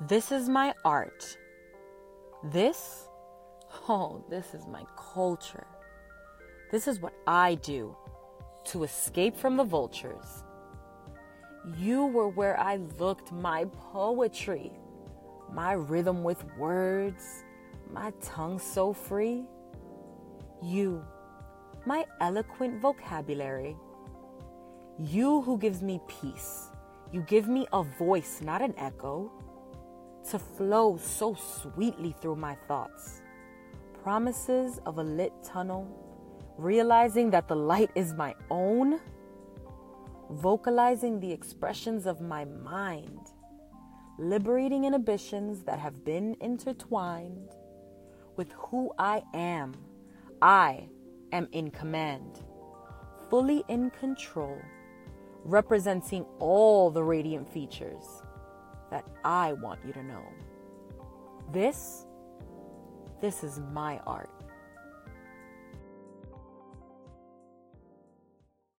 This is my art. This, oh, this is my culture. This is what I do to escape from the vultures. You were where I looked my poetry, my rhythm with words, my tongue so free. You, my eloquent vocabulary. You who gives me peace. You give me a voice, not an echo, to flow so sweetly through my thoughts. Promises of a lit tunnel, realizing that the light is my own, vocalizing the expressions of my mind, liberating inhibitions that have been intertwined with who I am. I am in command, fully in control representing all the radiant features that I want you to know. This, this is my art.